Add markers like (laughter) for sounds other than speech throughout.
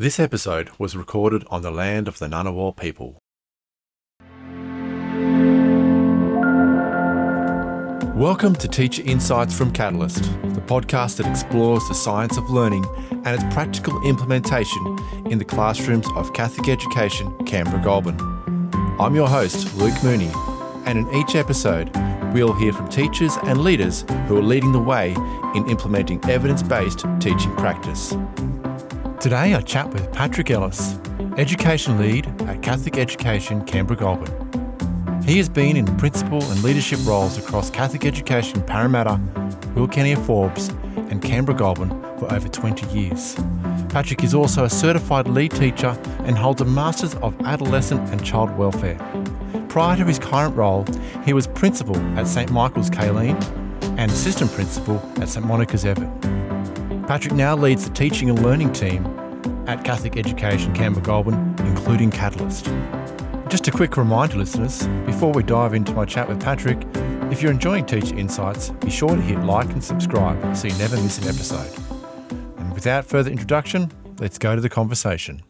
This episode was recorded on the land of the Ngunnawal people. Welcome to Teacher Insights from Catalyst, the podcast that explores the science of learning and its practical implementation in the classrooms of Catholic Education, Canberra Goulburn. I'm your host, Luke Mooney, and in each episode, we'll hear from teachers and leaders who are leading the way in implementing evidence based teaching practice. Today, I chat with Patrick Ellis, Education Lead at Catholic Education, Canberra Goulburn. He has been in principal and leadership roles across Catholic Education Parramatta, Wilcannia Forbes, and Canberra Goulburn for over 20 years. Patrick is also a certified lead teacher and holds a Masters of Adolescent and Child Welfare. Prior to his current role, he was principal at St Michael's Kaleen and assistant principal at St Monica's Evatt. Patrick now leads the teaching and learning team at Catholic Education Canberra Goulburn, including Catalyst. Just a quick reminder, listeners, before we dive into my chat with Patrick, if you're enjoying Teacher Insights, be sure to hit like and subscribe so you never miss an episode. And without further introduction, let's go to the conversation.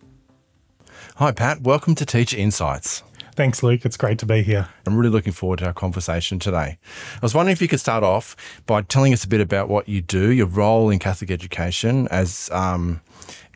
Hi, Pat. Welcome to Teacher Insights. Thanks, Luke. It's great to be here. I'm really looking forward to our conversation today. I was wondering if you could start off by telling us a bit about what you do, your role in Catholic education as um,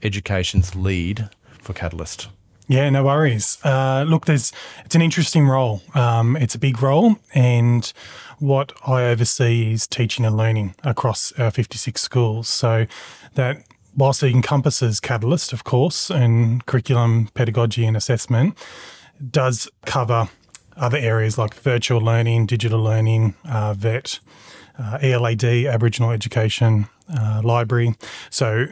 education's lead for Catalyst. Yeah, no worries. Uh, look, there's it's an interesting role. Um, it's a big role, and what I oversee is teaching and learning across our 56 schools. So that whilst it encompasses Catalyst, of course, and curriculum, pedagogy, and assessment, does cover other areas like virtual learning, digital learning, uh, VET, uh, ELAD, Aboriginal education, uh, library. So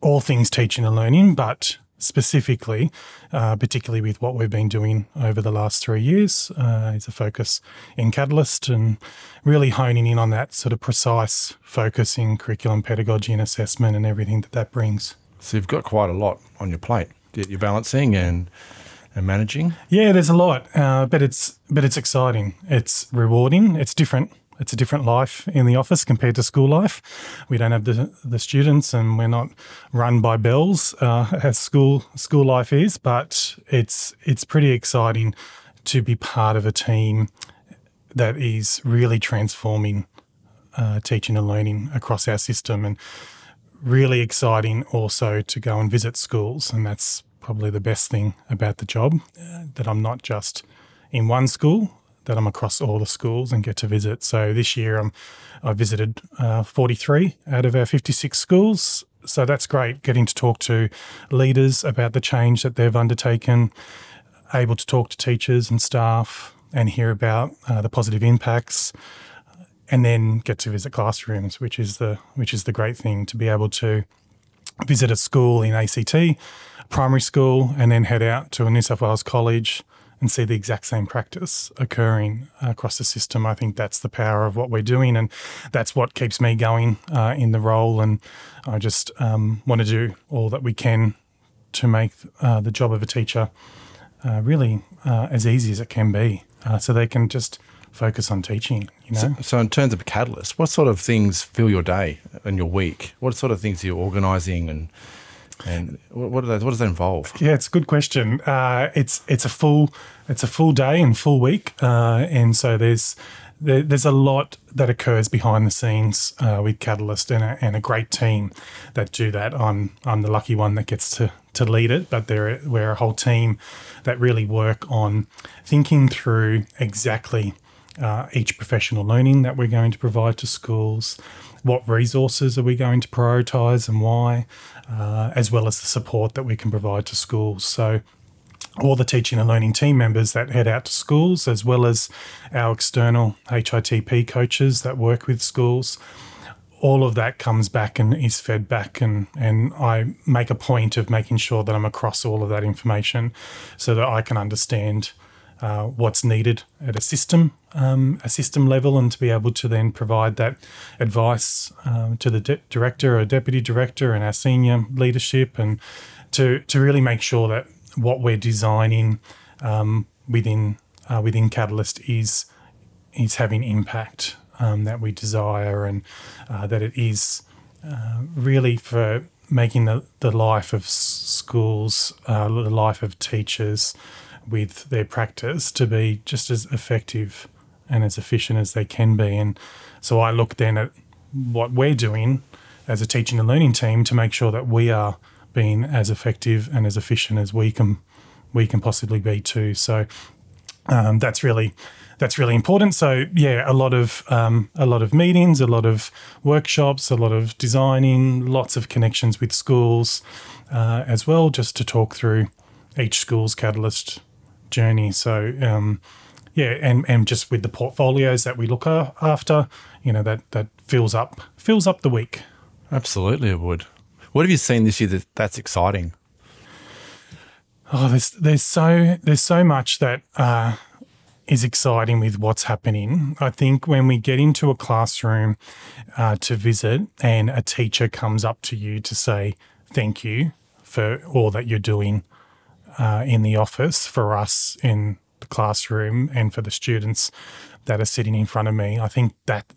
all things teaching and learning, but specifically, uh, particularly with what we've been doing over the last three years, uh, is a focus in Catalyst and really honing in on that sort of precise focus in curriculum, pedagogy, and assessment and everything that that brings. So you've got quite a lot on your plate you're balancing and and managing. Yeah, there's a lot, uh, but it's but it's exciting. It's rewarding. It's different it's a different life in the office compared to school life. We don't have the, the students and we're not run by bells uh, as school school life is, but it's it's pretty exciting to be part of a team that is really transforming uh, teaching and learning across our system and really exciting also to go and visit schools and that's probably the best thing about the job uh, that I'm not just in one school that I'm across all the schools and get to visit. So this year I'm, I visited uh, 43 out of our 56 schools. So that's great getting to talk to leaders about the change that they've undertaken, able to talk to teachers and staff and hear about uh, the positive impacts and then get to visit classrooms, which is the which is the great thing to be able to visit a school in ACT, primary school, and then head out to a New South Wales college and see the exact same practice occurring across the system. I think that's the power of what we're doing, and that's what keeps me going uh, in the role. And I just um, want to do all that we can to make uh, the job of a teacher uh, really uh, as easy as it can be, uh, so they can just focus on teaching. You know. So, so, in terms of catalyst, what sort of things fill your day and your week? What sort of things are you organising and and what, what does that involve? Yeah, it's a good question. Uh, it's it's a full it's a full day and full week, uh, and so there's there, there's a lot that occurs behind the scenes uh, with Catalyst and a, and a great team that do that. I'm I'm the lucky one that gets to to lead it, but there we're a whole team that really work on thinking through exactly uh, each professional learning that we're going to provide to schools, what resources are we going to prioritise and why, uh, as well as the support that we can provide to schools. So, all the teaching and learning team members that head out to schools, as well as our external HITP coaches that work with schools, all of that comes back and is fed back and and I make a point of making sure that I'm across all of that information so that I can understand uh, what's needed at a system um, a system level and to be able to then provide that advice um, to the de- director or deputy director and our senior leadership and to to really make sure that what we're designing um, within uh, within Catalyst is is having impact um, that we desire and uh, that it is uh, really for making the, the life of schools, uh, the life of teachers with their practice to be just as effective and as efficient as they can be. And so I look then at what we're doing as a teaching and learning team to make sure that we are being as effective and as efficient as we can we can possibly be too. So um, that's really that's really important. So yeah, a lot of um, a lot of meetings, a lot of workshops, a lot of designing, lots of connections with schools uh, as well, just to talk through each school's catalyst journey. So um, yeah, and and just with the portfolios that we look after, you know that that fills up fills up the week. Absolutely, it would. What have you seen this year that, that's exciting? Oh, there's there's so there's so much that uh, is exciting with what's happening. I think when we get into a classroom uh, to visit and a teacher comes up to you to say thank you for all that you're doing uh, in the office for us in the classroom and for the students that are sitting in front of me, I think that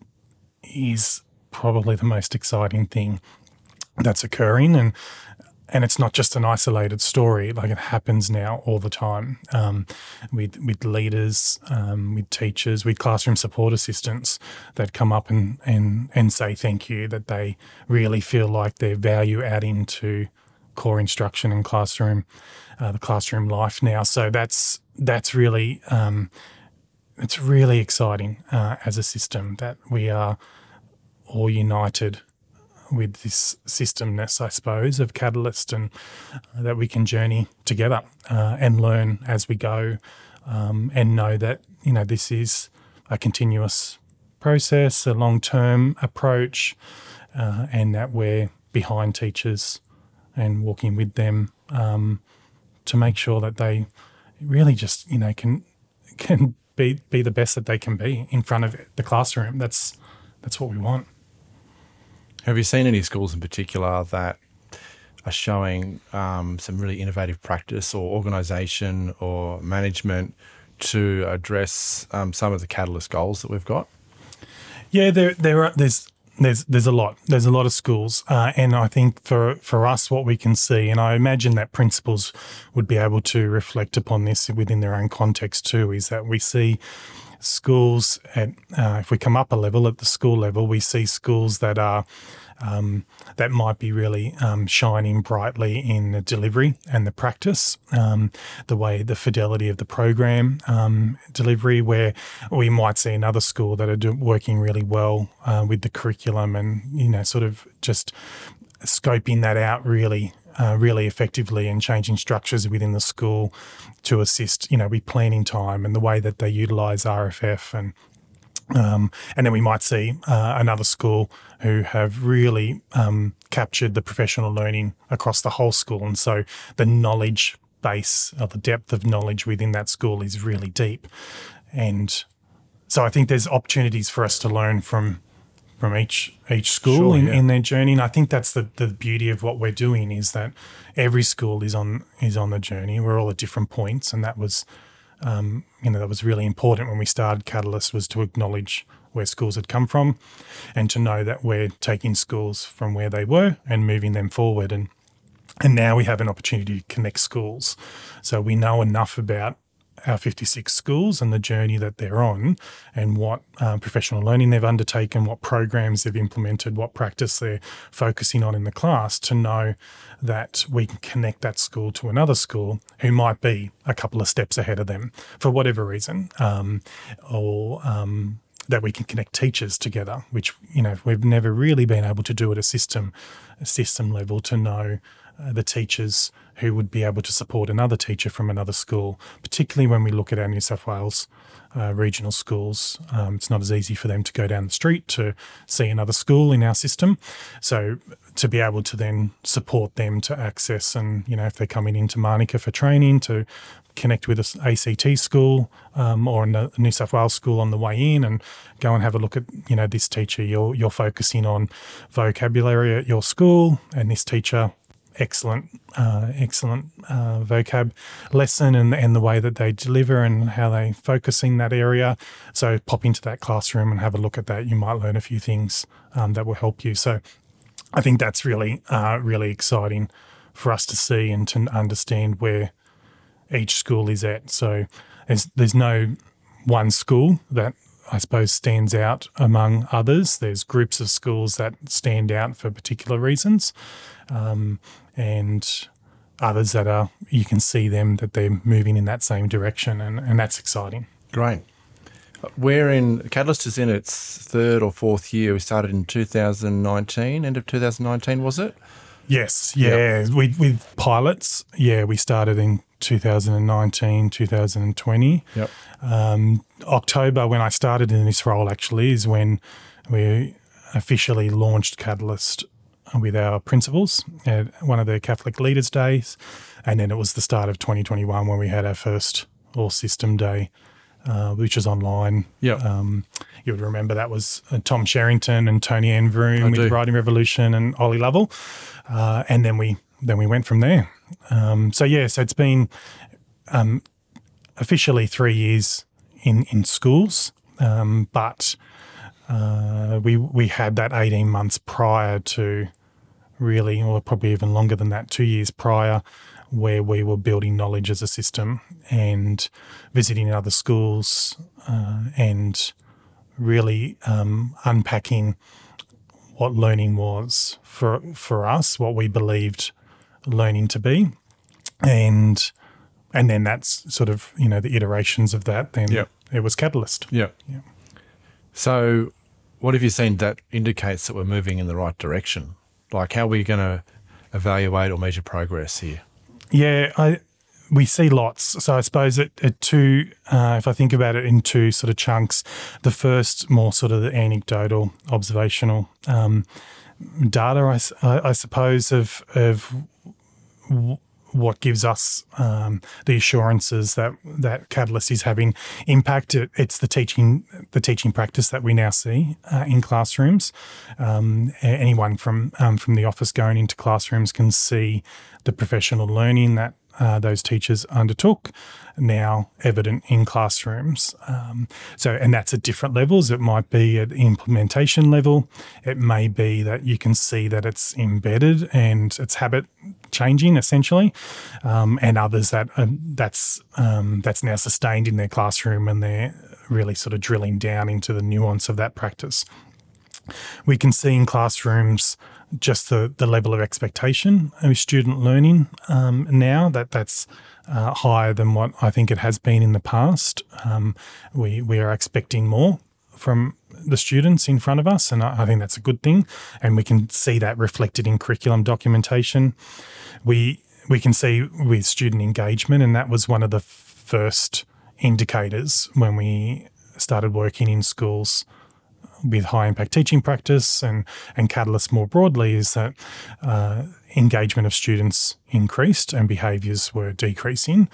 is probably the most exciting thing that's occurring. And and it's not just an isolated story; like it happens now all the time um, with with leaders, um, with teachers, with classroom support assistants that come up and and and say thank you. That they really feel like they're value adding to core instruction and classroom, uh, the classroom life now. So that's that's really um, it's really exciting uh, as a system that we are all united with this systemness, I suppose, of Catalyst and uh, that we can journey together uh, and learn as we go um, and know that, you know, this is a continuous process, a long term approach, uh, and that we're behind teachers and walking with them um, to make sure that they really just, you know, can (laughs) can be be the best that they can be in front of the classroom. That's that's what we want. Have you seen any schools in particular that are showing um, some really innovative practice or organisation or management to address um, some of the catalyst goals that we've got? Yeah, there there are there's there's there's a lot there's a lot of schools, uh, and I think for for us, what we can see, and I imagine that principals would be able to reflect upon this within their own context too, is that we see schools at uh, if we come up a level at the school level, we see schools that are um, that might be really um, shining brightly in the delivery and the practice, um, the way the fidelity of the program um, delivery, where we might see another school that are do, working really well uh, with the curriculum and you know sort of just scoping that out really uh, really effectively and changing structures within the school to assist, you know, with planning time and the way that they utilise RFF and um, and then we might see uh, another school who have really um, captured the professional learning across the whole school. And so the knowledge base or the depth of knowledge within that school is really deep. And so I think there's opportunities for us to learn from from each each school sure, in, yeah. in their journey. And I think that's the, the beauty of what we're doing is that every school is on is on the journey. We're all at different points, and that was um, you know that was really important when we started Catalyst was to acknowledge where schools had come from, and to know that we're taking schools from where they were and moving them forward. And and now we have an opportunity to connect schools, so we know enough about our 56 schools and the journey that they're on and what uh, professional learning they've undertaken, what programs they've implemented, what practice they're focusing on in the class to know that we can connect that school to another school who might be a couple of steps ahead of them for whatever reason um, or um, that we can connect teachers together, which you know we've never really been able to do at a system a system level to know uh, the teachers who would be able to support another teacher from another school, particularly when we look at our New South Wales uh, regional schools. Um, it's not as easy for them to go down the street to see another school in our system. So to be able to then support them to access and, you know, if they're coming into Manuka for training, to connect with an ACT school um, or a New South Wales school on the way in and go and have a look at, you know, this teacher, you're, you're focusing on vocabulary at your school and this teacher excellent, uh, excellent uh, vocab lesson and, and the way that they deliver and how they focus in that area. So pop into that classroom and have a look at that. You might learn a few things um, that will help you. So I think that's really, uh, really exciting for us to see and to understand where each school is at. So there's, there's no one school that I suppose stands out among others. There's groups of schools that stand out for particular reasons, um, and others that are you can see them that they're moving in that same direction, and, and that's exciting. Great. We're in Catalyst is in its third or fourth year. We started in 2019, end of 2019, was it? Yes, yeah. Yep. With, with pilots, yeah, we started in 2019, 2020. Yep. Um, October, when I started in this role, actually, is when we officially launched Catalyst with our principals at one of the Catholic Leaders' Days. And then it was the start of 2021 when we had our first All System Day, uh, which was online. Yeah. Um, you would remember that was uh, Tom Sherrington and Toni-Ann Vroom with Writing Revolution and Ollie Lovell. Uh, and then we then we went from there. Um, so yeah, so it's been um, officially three years in in schools, um, but uh, we we had that eighteen months prior to really, or probably even longer than that, two years prior, where we were building knowledge as a system and visiting other schools uh, and really um, unpacking what learning was for for us, what we believed learning to be, and and then that's sort of you know the iterations of that. Then yep. it was Catalyst. Yeah. Yeah. So, what have you seen that indicates that we're moving in the right direction? Like, how are we going to evaluate or measure progress here? Yeah, I we see lots. So I suppose at, at two, uh, if I think about it in two sort of chunks, the first more sort of the anecdotal, observational um, data, I, I, suppose, of of what gives us um, the assurances that that Catalyst is having impact. It's the teaching the teaching practice that we now see uh, in classrooms. Um, anyone from um, from the office going into classrooms can see the professional learning that uh, those teachers undertook, now evident in classrooms. Um, so, and that's at different levels. It might be at implementation level. It may be that you can see that it's embedded and it's habit changing essentially, um, and others that uh, that's um, that's now sustained in their classroom and they're really sort of drilling down into the nuance of that practice. We can see in classrooms just the, the level of expectation of student learning um, now that that's uh, higher than what I think it has been in the past. Um, we we are expecting more from the students in front of us, and I, I think that's a good thing. And we can see that reflected in curriculum documentation. We we can see with student engagement, and that was one of the first indicators when we started working in schools with high impact teaching practice and, and Catalyst more broadly is that uh, engagement of students increased and behaviours were decreasing,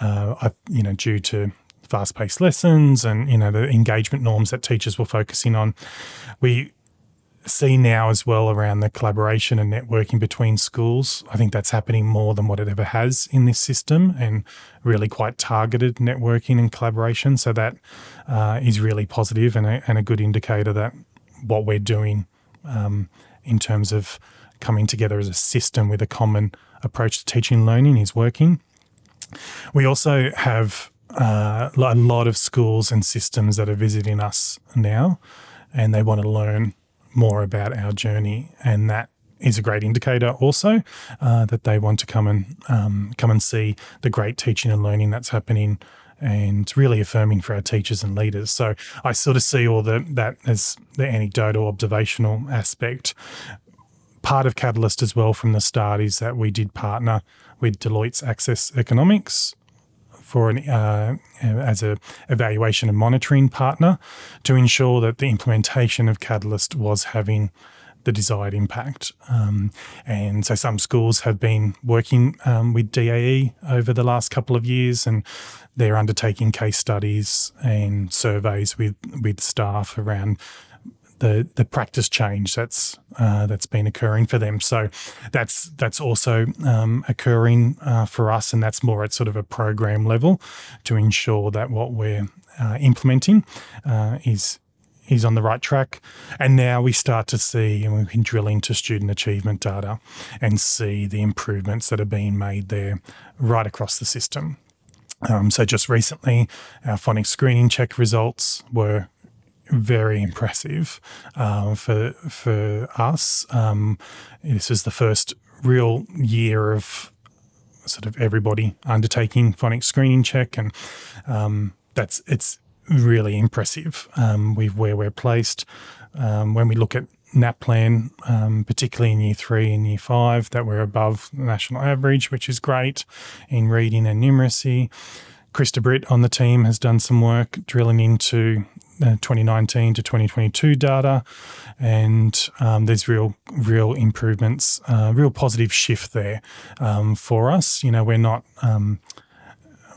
uh, you know, due to fast paced lessons and, you know, the engagement norms that teachers were focusing on. We see now as well around the collaboration and networking between schools. I think that's happening more than what it ever has in this system and really quite targeted networking and collaboration. So that uh, is really positive and a, and a good indicator that what we're doing um, in terms of coming together as a system with a common approach to teaching and learning is working. We also have uh, a lot of schools and systems that are visiting us now and they want to learn more about our journey, and that is a great indicator also uh, that they want to come and um, come and see the great teaching and learning that's happening and really affirming for our teachers and leaders. So I sort of see all the that as the anecdotal observational aspect. Part of Catalyst as well from the start is that we did partner with Deloitte's Access Economics for an uh, as a evaluation and monitoring partner to ensure that the implementation of Catalyst was having the desired impact. Um, and so some schools have been working um, with DAE over the last couple of years and they're undertaking case studies and surveys with, with staff around the the practice change that's uh, that's been occurring for them. So that's that's also um, occurring uh, for us, and that's more at sort of a program level to ensure that what we're uh, implementing uh, is is on the right track. And now we start to see, and we can drill into student achievement data and see the improvements that are being made there right across the system. Um, so just recently, our phonics screening check results were very impressive uh, for for us. Um, this is the first real year of sort of everybody undertaking phonics screening check, and um, that's it's really impressive um, with where we're placed. Um, when we look at NAPLAN, um, particularly in year three and year five, that we're above the national average, which is great in reading and numeracy. Krista Britt on the team has done some work drilling into 2019 to 2022 data, and um, there's real, real improvements, uh, real positive shift there um, for us. You know, we're not. Um,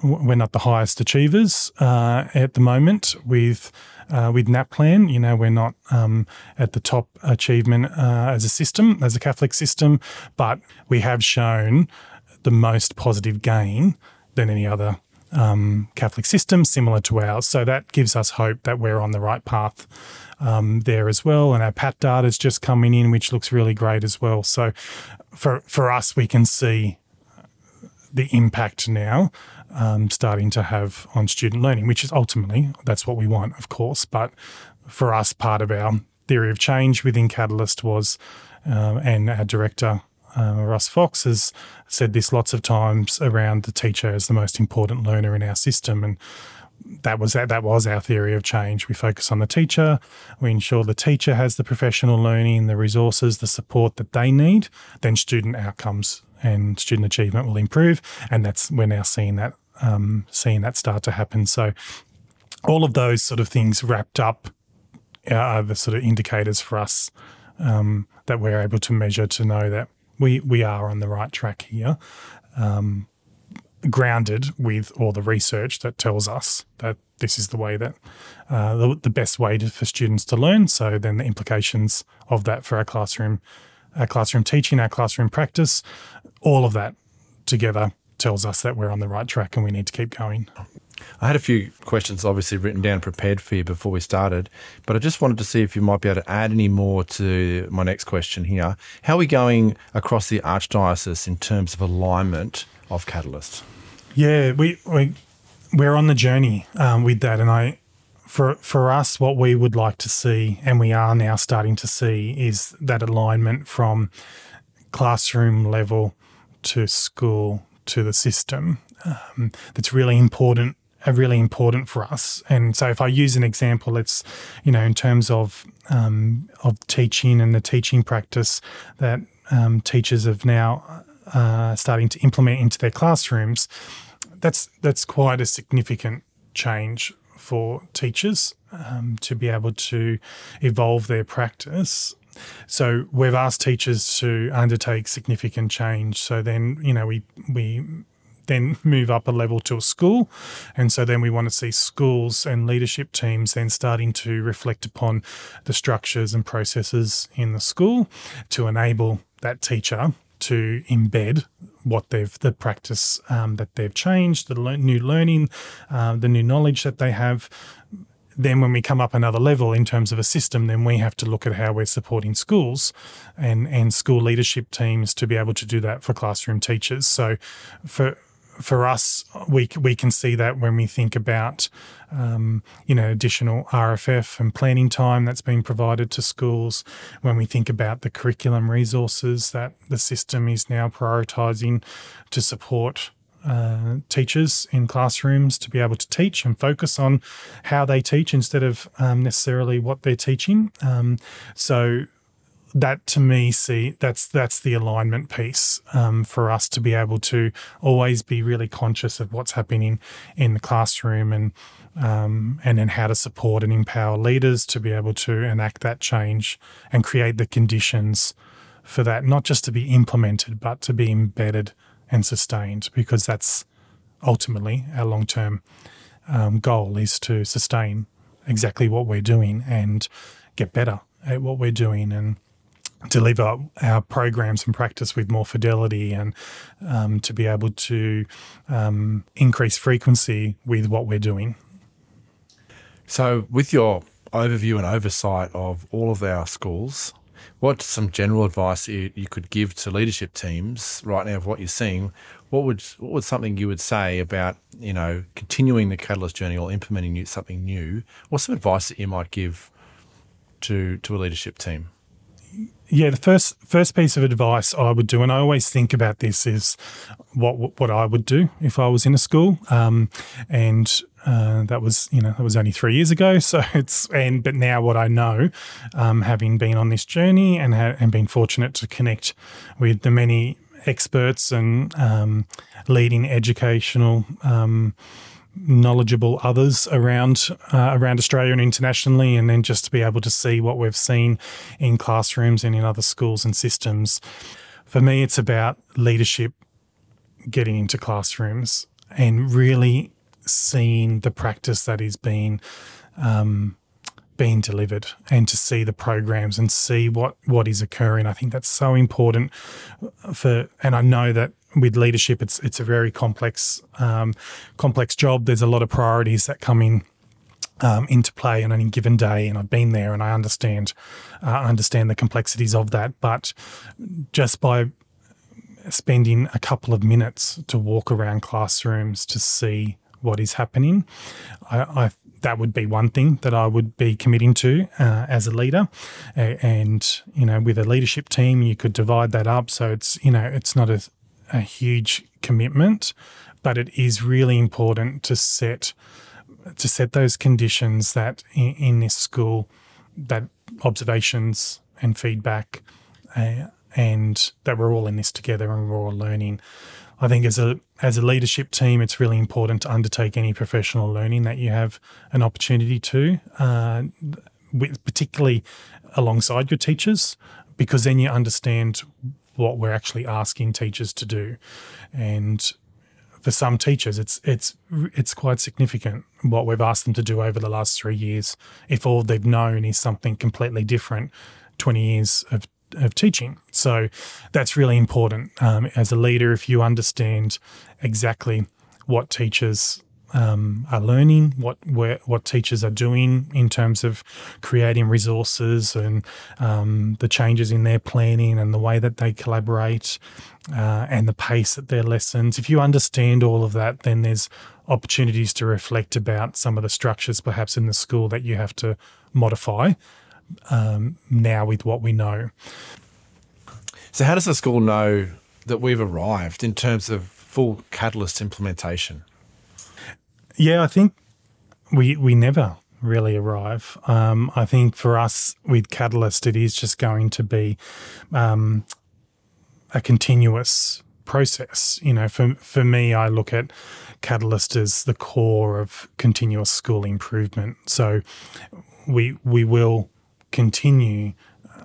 we're not the highest achievers uh, at the moment with uh, with NAPLAN. You know, we're not um, at the top achievement uh, as a system, as a Catholic system, but we have shown the most positive gain than any other um, Catholic system similar to ours. So that gives us hope that we're on the right path um, there as well. And our PAT data is just coming in, which looks really great as well. So for for us, we can see the impact now um, starting to have on student learning, which is ultimately that's what we want, of course. But for us, part of our theory of change within Catalyst was, uh, and our director uh, Ross Fox has said this lots of times around the teacher as the most important learner in our system, and that was that was our theory of change. We focus on the teacher. We ensure the teacher has the professional learning, the resources, the support that they need. Then student outcomes and student achievement will improve, and that's we're now seeing that um, seeing that start to happen. So all of those sort of things wrapped up are the sort of indicators for us um, that we're able to measure to know that we we are on the right track here. Um, grounded with all the research that tells us that this is the way that uh, the, the, best way to, for students to learn. So then the implications of that for our classroom, our classroom teaching, our classroom practice, all of that together tells us that we're on the right track and we need to keep going. I had a few questions obviously written down, prepared for you before we started, but I just wanted to see if you might be able to add any more to my next question here. How are we going across the Archdiocese in terms of alignment of Catalyst? Yeah, we, we we're on the journey um, with that, and I for for us, what we would like to see, and we are now starting to see, is that alignment from classroom level to school to the system. Um, that's really important are really important for us. And so, if I use an example, it's you know in terms of um, of teaching and the teaching practice that um, teachers have now uh, starting to implement into their classrooms. That's that's quite a significant change for teachers um, to be able to evolve their practice. So we've asked teachers to undertake significant change. So then, you know, we we then move up a level to a school. And so then we want to see schools and leadership teams then starting to reflect upon the structures and processes in the school to enable that teacher to embed what they've the practice um, that they've changed, the le- new learning, uh, the new knowledge that they have. Then, when we come up another level in terms of a system, then we have to look at how we're supporting schools and and school leadership teams to be able to do that for classroom teachers. So, for for us, we we can see that when we think about um, you know additional RFF and planning time that's being provided to schools. When we think about the curriculum resources that the system is now prioritising to support uh, teachers in classrooms to be able to teach and focus on how they teach instead of um, necessarily what they're teaching. Um, so that to me see that's that's the alignment piece um, for us to be able to always be really conscious of what's happening in the classroom and um, and then how to support and empower leaders to be able to enact that change and create the conditions for that not just to be implemented but to be embedded and sustained because that's ultimately our long term um, goal is to sustain exactly what we're doing and get better at what we're doing and deliver our programs and practice with more fidelity and um, to be able to um, increase frequency with what we're doing. So, with your overview and oversight of all of our schools, what's some general advice you, you could give to leadership teams right now of what you're seeing? What would what would something you would say about you know continuing the catalyst journey or implementing new, something new? What's some advice that you might give to to a leadership team? Yeah, the first first piece of advice I would do, and I always think about this, is what what I would do if I was in a school, um, and uh, that was you know that was only three years ago. (laughs) So it's and but now what I know, um, having been on this journey and ha- and been fortunate to connect with the many experts and um, leading educational um, knowledgeable others around uh, around Australia and internationally, and then just to be able to see what we've seen in classrooms and in other schools and systems. For me, it's about leadership getting into classrooms and really seeing the practice that is being um, being delivered and to see the programs and see what what is occurring. I think that's so important for, and I know that with leadership, it's it's a very complex um, complex job. There's a lot of priorities that come in. Um, into play on any given day, and I've been there, and I understand uh, understand the complexities of that. But just by spending a couple of minutes to walk around classrooms to see what is happening, I, I that would be one thing that I would be committing to uh, as a leader. And, you know, with a leadership team, you could divide that up. So it's, you know, it's not a, a huge commitment, but it is really important to set to set those conditions that in, in this school that observations and feedback uh, and that we're all in this together and we're all learning I think as a as a leadership team, it's really important to undertake any professional learning that you have an opportunity to, uh, with, particularly alongside your teachers, because then you understand what we're actually asking teachers to do, and for some teachers, it's it's it's quite significant what we've asked them to do over the last three years. If all they've known is something completely different, twenty years of of teaching. So that's really important um, as a leader. If you understand exactly what teachers um, are learning, what where, what teachers are doing in terms of creating resources and um, the changes in their planning and the way that they collaborate uh, and the pace at their lessons. If you understand all of that, then there's opportunities to reflect about some of the structures perhaps in the school that you have to modify um, now with what we know. So, how does the school know that we've arrived in terms of full Catalyst implementation? Yeah, I think we we never really arrive. Um, I think for us with Catalyst, it is just going to be um, a continuous process. You know, for for me, I look at Catalyst as the core of continuous school improvement. So we we will continue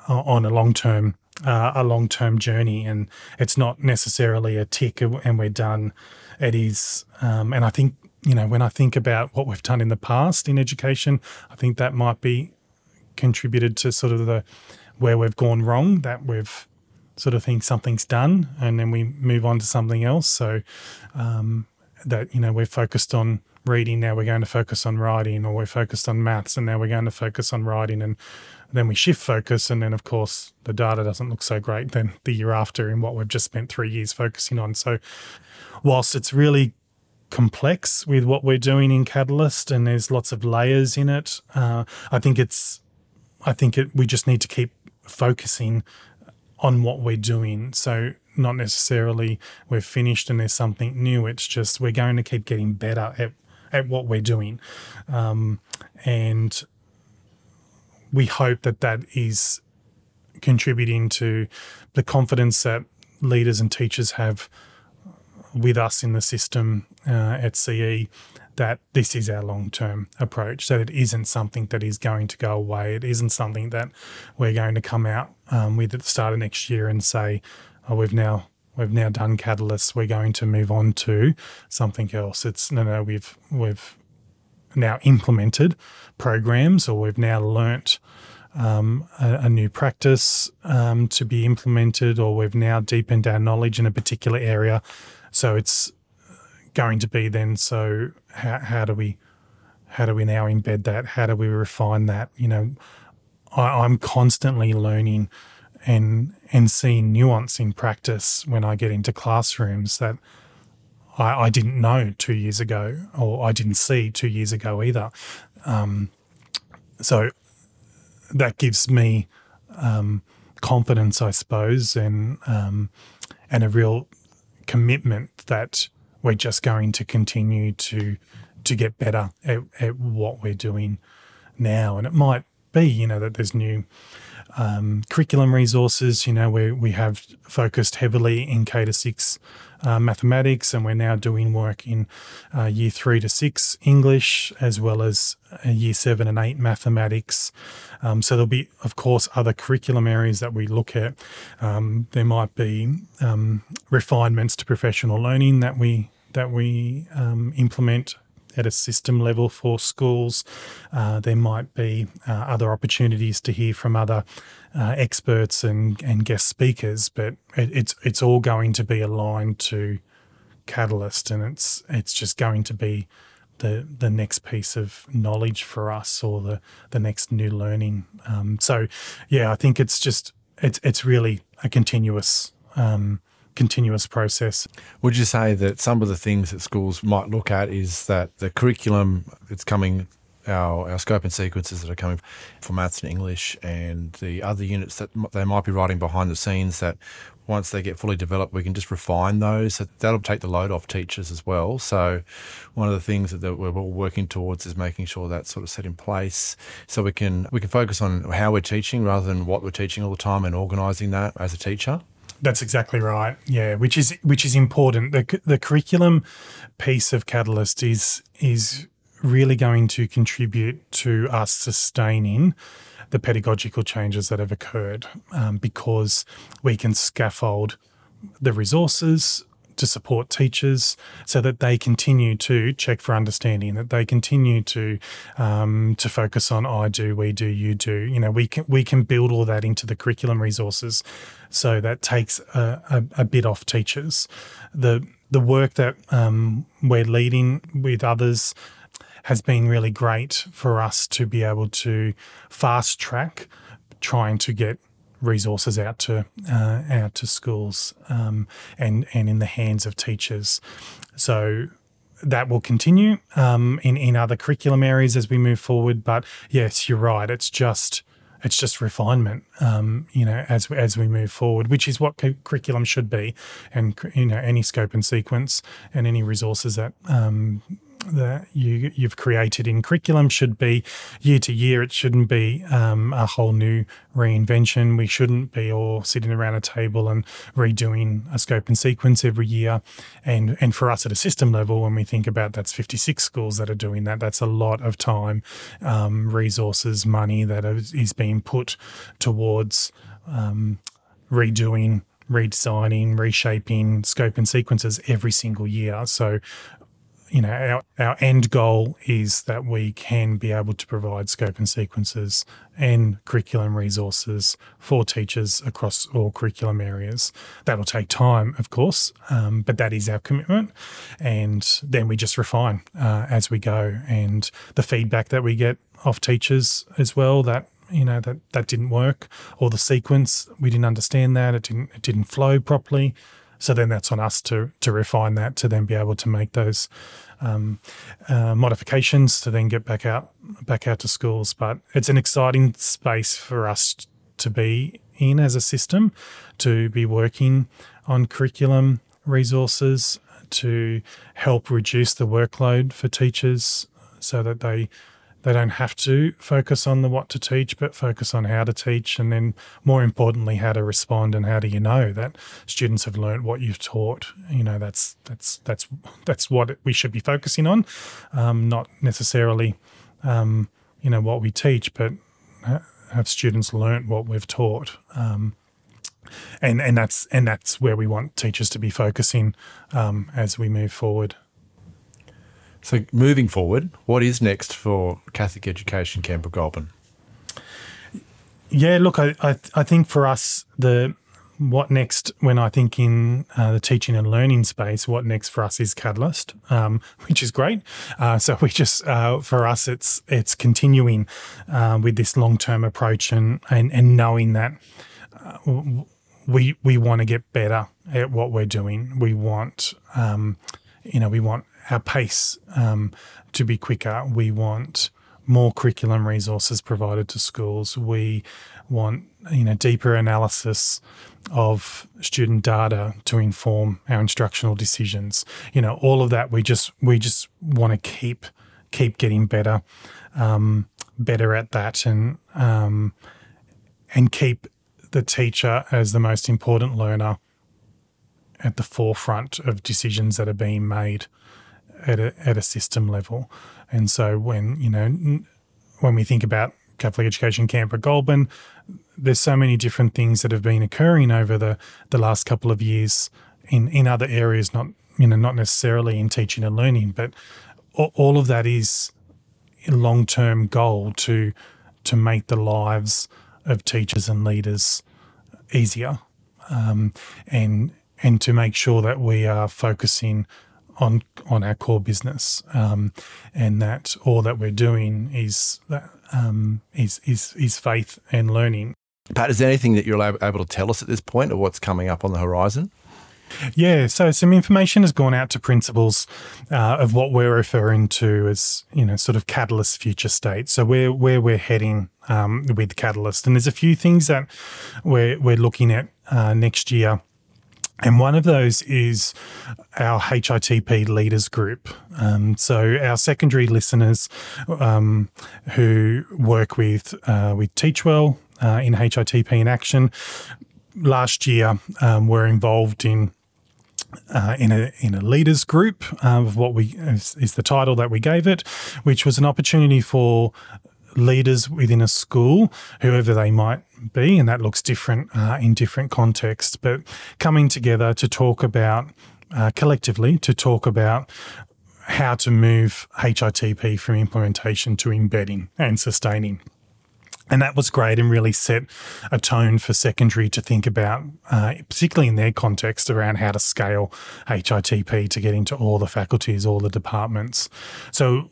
uh, on a long term uh, a long term journey, and it's not necessarily a tick and we're done. It is, um, and I think you know when I think about what we've done in the past in education, I think that might be contributed to sort of the where we've gone wrong. That we've sort of think something's done, and then we move on to something else. So um, that you know we're focused on reading, now we're going to focus on writing, or we're focused on maths, and now we're going to focus on writing, and then we shift focus, and then of course the data doesn't look so great then the year after in what we've just spent three years focusing on. So, whilst it's really complex with what we're doing in Catalyst, and there's lots of layers in it, uh, I think it's, I think it, we just need to keep focusing on what we're doing. So not necessarily we're finished and there's something new. It's just we're going to keep getting better at at what we're doing. Um, and we hope that that is contributing to the confidence that leaders and teachers have with us in the system uh, at CE that this is our long term approach, that it isn't something that is going to go away. It isn't something that we're going to come out um, with at the start of next year and say, oh, we've now we've now done catalysts we're going to move on to something else it's no no we've we've now implemented programs or we've now learnt um, a, a, new practice um, to be implemented or we've now deepened our knowledge in a particular area so it's going to be then so how, how do we how do we now embed that? How do we refine that? You know, I, I'm constantly learning and and seeing nuance in practice when I get into classrooms that I, I didn't know two years ago or I didn't see two years ago either. Um, so that gives me um, confidence, I suppose, and um, and a real commitment that we're just going to continue to to get better at, at what we're doing now. And it might be, you know, that there's new um, curriculum resources. You know, we we have focused heavily in K to six uh, mathematics, and we're now doing work in uh, year three to six English, as well as uh, year seven and eight mathematics. Um, so there'll be, of course, other curriculum areas that we look at. Um, there might be um, refinements to professional learning that we that we um, implement at a system level for schools. Uh, there might be uh, other opportunities to hear from other uh, experts and, and guest speakers, but it, it's it's all going to be aligned to Catalyst, and it's it's just going to be the the next piece of knowledge for us or the the next new learning. Um, so, yeah, I think it's just it's it's really a continuous. Um, continuous process. Would you say that some of the things that schools might look at is that the curriculum that's coming our, our scope and sequences that are coming for maths and English and the other units that they might be writing behind the scenes that once they get fully developed, we can just refine those. So that'll take the load off teachers as well. So one of the things that we're all working towards is making sure that's sort of set in place so we can we can focus on how we're teaching rather than what we're teaching all the time and organising that as a teacher. That's exactly right. Yeah, which is which is important. The the curriculum piece of Catalyst is is really going to contribute to us sustaining the pedagogical changes that have occurred um, because we can scaffold the resources to support teachers so that they continue to check for understanding, that they continue to um, to focus on I do, we do, you do. You know, we can we can build all that into the curriculum resources, so that takes a, a, a bit off teachers. The the work that um, we're leading with others has been really great for us to be able to fast track trying to get resources out to uh, out to schools um, and and in the hands of teachers. So that will continue um, in in other curriculum areas as we move forward. But yes, you're right. It's just it's just refinement, um, you know, as as we move forward, which is what cu- curriculum should be, and you know, any scope and sequence and any resources that um, that you you've created in curriculum should be year to year. It shouldn't be um, a whole new reinvention. We shouldn't be all sitting around a table and redoing a scope and sequence every year. And and for us at a system level, when we think about that's 56 schools that are doing that, that's a lot of time, um, resources, money that is being put towards um, redoing redesigning, reshaping scope and sequences every single year. So you know, our, our end goal is that we can be able to provide scope and sequences and curriculum resources for teachers across all curriculum areas. That will take time, of course, um, but that is our commitment. And then we just refine uh, as we go. And the feedback that we get off teachers as well that you know that that didn't work or the sequence we didn't understand that it didn't it didn't flow properly so then that's on us to to refine that to then be able to make those um, uh, modifications to then get back out back out to schools. But it's an exciting space for us to be in as a system, to be working on curriculum resources to help reduce the workload for teachers so that they they don't have to focus on the what to teach, but focus on how to teach, and then more importantly, how to respond and how do you know that students have learned what you've taught. You know, that's that's that's that's what we should be focusing on, um, not necessarily, um, you know, what we teach, but have students learnt what we've taught. Um, and and that's and that's where we want teachers to be focusing um, as we move forward. So, moving forward, what is next for Catholic Education Canberra Goulburn? Yeah, look, I, I, I think for us the what next when I think in uh, the teaching and learning space, what next for us is Catalyst, um, (laughs) which is great. Uh, so we just uh, for us, it's it's continuing uh, with this long term approach and, and and knowing that uh, we we want to get better at what we're doing. We want um, you know we want our pace um, to be quicker. We want more curriculum resources provided to schools. We want you know deeper analysis of student data to inform our instructional decisions. You know, all of that we just we just want to keep keep getting better, um, better at that, and um, and keep the teacher as the most important learner at the forefront of decisions that are being made at a, at a system level. And so when you know when we think about Catholic Education Canberra Goulburn, there's so many different things that have been occurring over the, the last couple of years in, in other areas, not you know not necessarily in teaching and learning, but all of that is a long term goal to to make the lives of teachers and leaders easier, um, and and to make sure that we are focusing on on our core business, um, and that all that we're doing is that um, is is is faith and learning. Pat, is there anything that you're able to tell us at this point, or what's coming up on the horizon? Yeah, so some information has gone out to principals uh, of what we're referring to as, you know, sort of Catalyst future state. So where where we're heading um, with Catalyst, and there's a few things that we're we're looking at uh, next year and one of those is our HITP leaders group. Um, so our secondary listeners um, who work with uh, with Teachwell uh, in HITP in action last year um, were involved in. Uh, in a in a leaders group of what we is, is the title that we gave it, which was an opportunity for leaders within a school, whoever they might be, and that looks different uh, in different contexts, but coming together to talk about uh, collectively to talk about how to move HITP from implementation to embedding and sustaining. And that was great and really set a tone for secondary to think about, uh, particularly in their context, around how to scale HITP to get into all the faculties, all the departments. So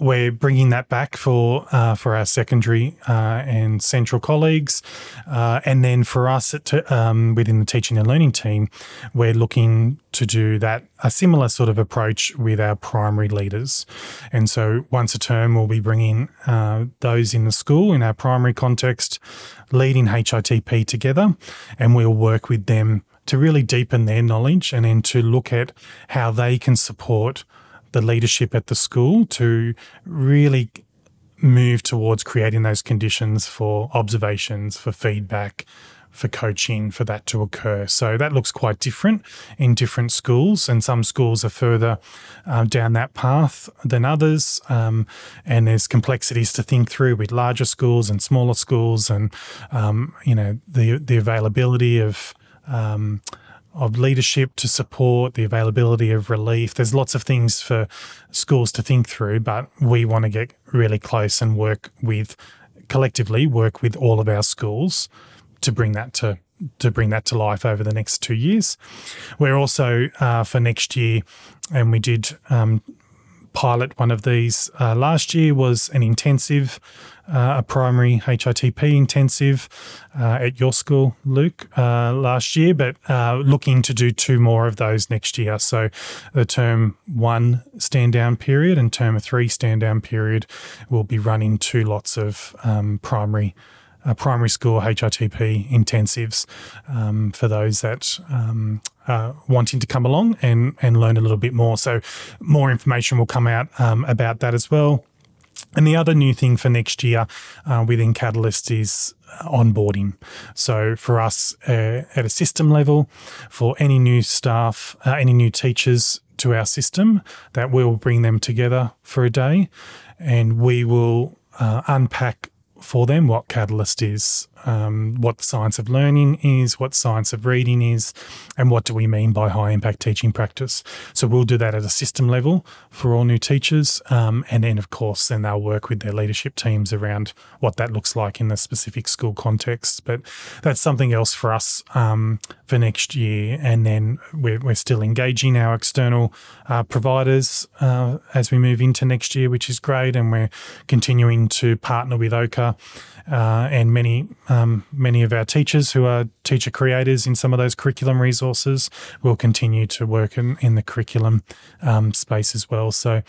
we're bringing that back for uh, for our secondary uh, and central colleagues, uh, and then for us at, um, within the teaching and learning team, we're looking to do that a similar sort of approach with our primary leaders. And so once a term, we'll be bringing uh, those in the school in our primary context, leading HITP together, and we'll work with them to really deepen their knowledge and then to look at how they can support the leadership at the school to really move towards creating those conditions for observations, for feedback, for coaching for that to occur. So that looks quite different in different schools, and some schools are further um, down that path than others. Um, and there's complexities to think through with larger schools and smaller schools, and um, you know the the availability of um, of leadership to support the availability of relief. There's lots of things for schools to think through, but we want to get really close and work with collectively work with all of our schools to bring that to to bring that to life over the next two years. We're also uh, for next year, and we did um, pilot one of these uh, last year was an intensive uh, a primary HITP intensive uh, at your school, Luke, uh, last year, but uh, looking to do two more of those next year. So the term one stand down period and term three stand down period will be running two lots of um, primary. Uh, primary school HITP intensives um, for those that um, are wanting to come along and, and learn a little bit more. So, more information will come out um, about that as well. And the other new thing for next year uh, within Catalyst is onboarding. So for us uh, at a system level, for any new staff, uh, any new teachers to our system, that we'll bring them together for a day and we will uh, unpack for them what Catalyst is, um, what the science of learning is, what science of reading is, and what do we mean by high impact teaching practice. So we'll do that at a system level for all new teachers. Um, and then, of course, then they'll work with their leadership teams around what that looks like in the specific school context. But that's something else for us um, for next year. And then we're, we're still engaging our external uh, providers uh, as we move into next year, which is great. And we're continuing to partner with Ochre uh, and many um, many of our teachers who are teacher creators in some of those curriculum resources will continue to work in, in the curriculum um, space as well. So.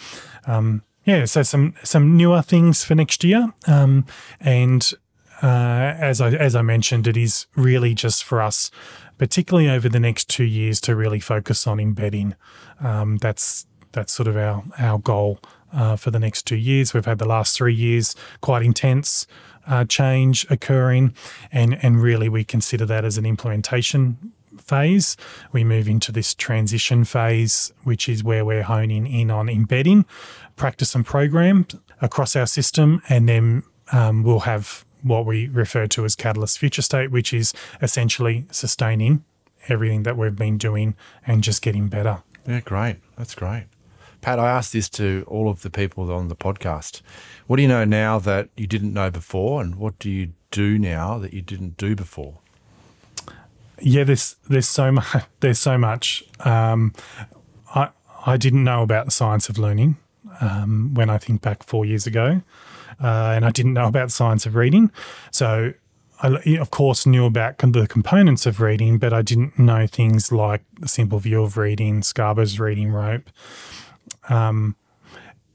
Um, yeah, so some some newer things for next year, um, and uh, as I as I mentioned, it is really just for us, particularly over the next two years, to really focus on embedding. Um, that's that's sort of our our goal uh, for the next two years. We've had the last three years quite intense uh, change occurring, and and really we consider that as an implementation phase. We move into this transition phase, which is where we're honing in on embedding practice and program across our system, and then um, we'll have what we refer to as Catalyst Future State, which is essentially sustaining everything that we've been doing and just getting better. Yeah, great. That's great. Pat, I asked this to all of the people on the podcast. What do you know now that you didn't know before, and what do you do now that you didn't do before? Yeah, there's there's so much. (laughs) There's so much. Um, I I didn't know about the science of learning um, when I think back four years ago, uh, and I didn't know about the science of reading. So I, of course, knew about the components of reading, but I didn't know things like the simple view of reading, Scarborough's reading rope, um,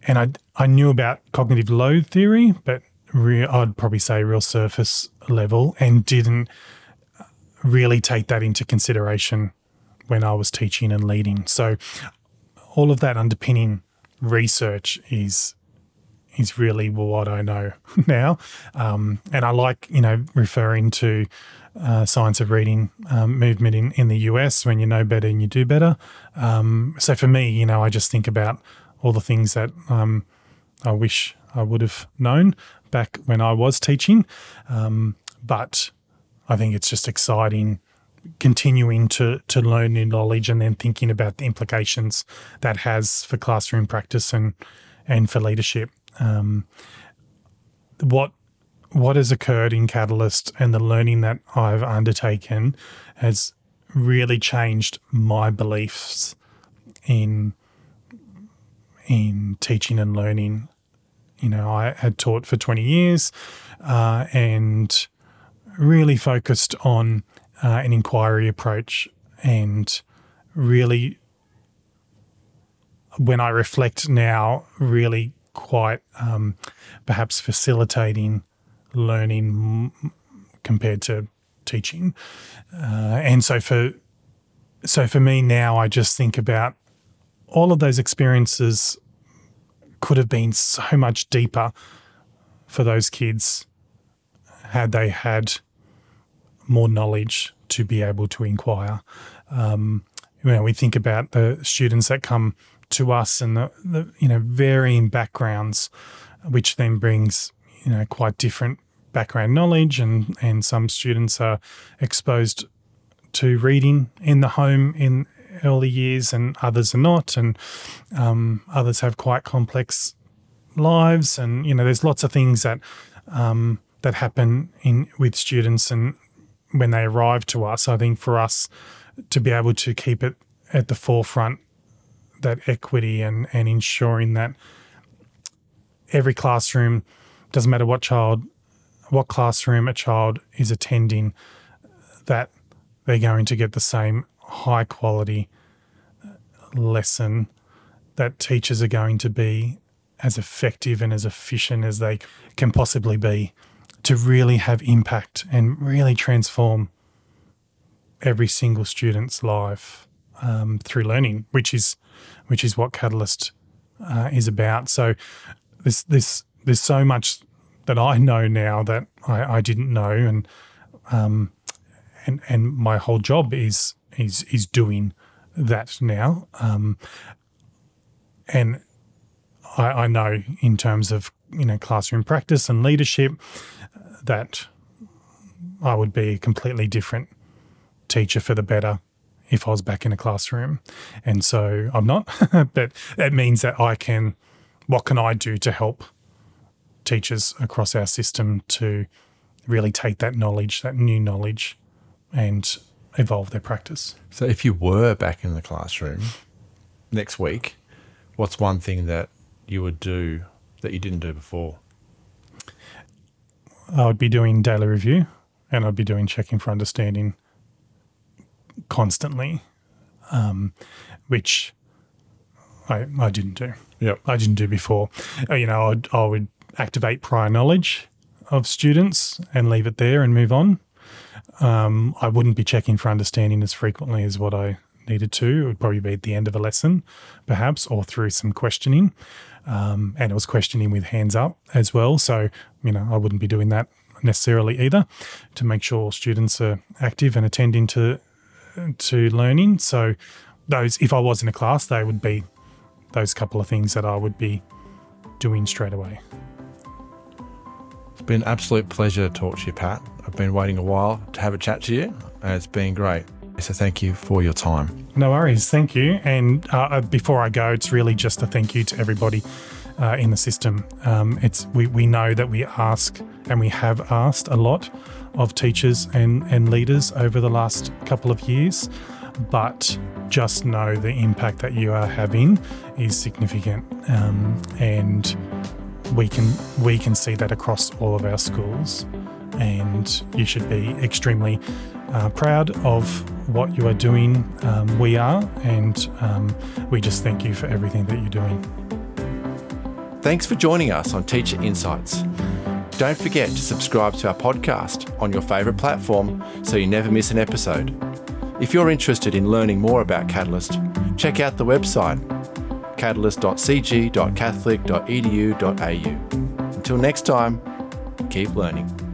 and I I knew about cognitive load theory, but I'd probably say real surface level, and didn't really take that into consideration when I was teaching and leading. So all of that underpinning research is is really what I know (laughs) now, um, and I like you know referring to uh, science of reading um, movement in, in the US when you know better and you do better. Um, so for me, you know, I just think about all the things that um, I wish I would have known back when I was teaching. Um, but I think it's just exciting continuing to to learn new knowledge and then thinking about the implications that has for classroom practice and and for leadership. Um, what what has occurred in Catalyst and the learning that I've undertaken has really changed my beliefs in in teaching and learning. You know, I had taught for 20 years uh, and really focused on uh, an inquiry approach and really, when I reflect now, really quite um, perhaps facilitating learning compared to teaching. Uh, and so for so for me now, I just think about all of those experiences could have been so much deeper for those kids had they had more knowledge to be able to inquire. Um, you know, we think about the students that come to us and the, the you know varying backgrounds, which then brings you know quite different background knowledge, and and some students are exposed to reading in the home in early years, and others are not, and um, others have quite complex lives, and you know there's lots of things that um, that happen in with students and when they arrive to us. I think for us to be able to keep it at the forefront that equity and and ensuring that every classroom doesn't matter what child what classroom a child is attending, that they're going to get the same high quality lesson, that teachers are going to be as effective and as efficient as they can possibly be to really have impact and really transform every single student's life um, through learning, which is which is what Catalyst uh, is about. So there's this there's so much that I know now that I, I didn't know, and um, and and my whole job is is is doing that now. Um, and I, I know in terms of you know classroom practice and leadership, that I would be a completely different teacher for the better if I was back in a classroom. And so I'm not, (laughs) but it means that I can, what can I do to help teachers across our system to really take that knowledge, that new knowledge, and evolve their practice? So, if you were back in the classroom next week, what's one thing that you would do that you didn't do before? I would be doing daily review and I'd be doing checking for understanding constantly, um, which I, I didn't do. Yep. I didn't do before. Uh, you know, I'd, I would activate prior knowledge of students and leave it there and move on. Um, I wouldn't be checking for understanding as frequently as what I needed to. It would probably be at the end of a lesson, perhaps, or through some questioning. Um, and it was questioning with hands up as well. So, you know, I wouldn't be doing that necessarily either to make sure students are active and attending to to learning. So those if I was in a class, they would be those couple of things that I would be doing straight away. It's been an absolute pleasure to talk to you, Pat. I've been waiting a while to have a chat to you, and it's been great. So thank you for your time. No worries. Thank you. And uh, uh, before I go, it's really just a thank you to everybody uh, in the system. Um, it's we, we know that we ask and we have asked a lot of teachers and, and leaders over the last couple of years, but just know the impact that you are having is significant. Um, and we can we can see that across all of our schools. And you should be extremely uh, proud of what you are doing. Um, we are, and um, we just thank you for everything that you're doing. Thanks for joining us on Teacher Insights. Don't forget to subscribe to our podcast on your favourite platform so you never miss an episode. If you're interested in learning more about Catalyst, check out the website catalyst.cg.catholic.edu.au. Until next time, keep learning.